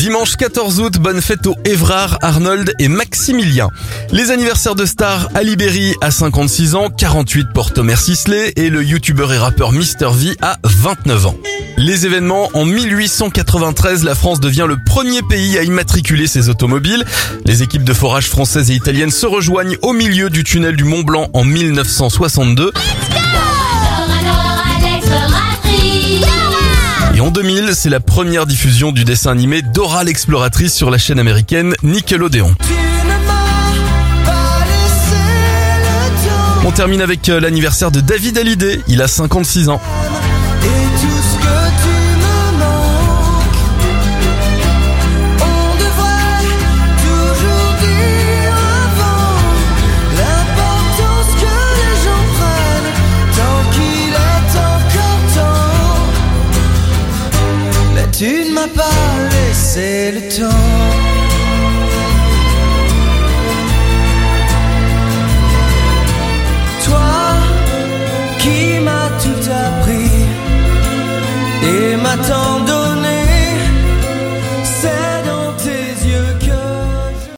Dimanche 14 août, bonne fête aux Évrard, Arnold et Maximilien. Les anniversaires de stars, Ali à 56 ans, 48 pour Thomas Sisley et le youtubeur et rappeur Mr V à 29 ans. Les événements, en 1893, la France devient le premier pays à immatriculer ses automobiles. Les équipes de forage françaises et italiennes se rejoignent au milieu du tunnel du Mont Blanc en 1962. En 2000, c'est la première diffusion du dessin animé Dora l'exploratrice sur la chaîne américaine Nickelodeon. On termine avec euh, l'anniversaire de David Hallyday, il a 56 ans. Tu ne m'as pas laissé le temps. Toi qui m'as tout appris et m'attends.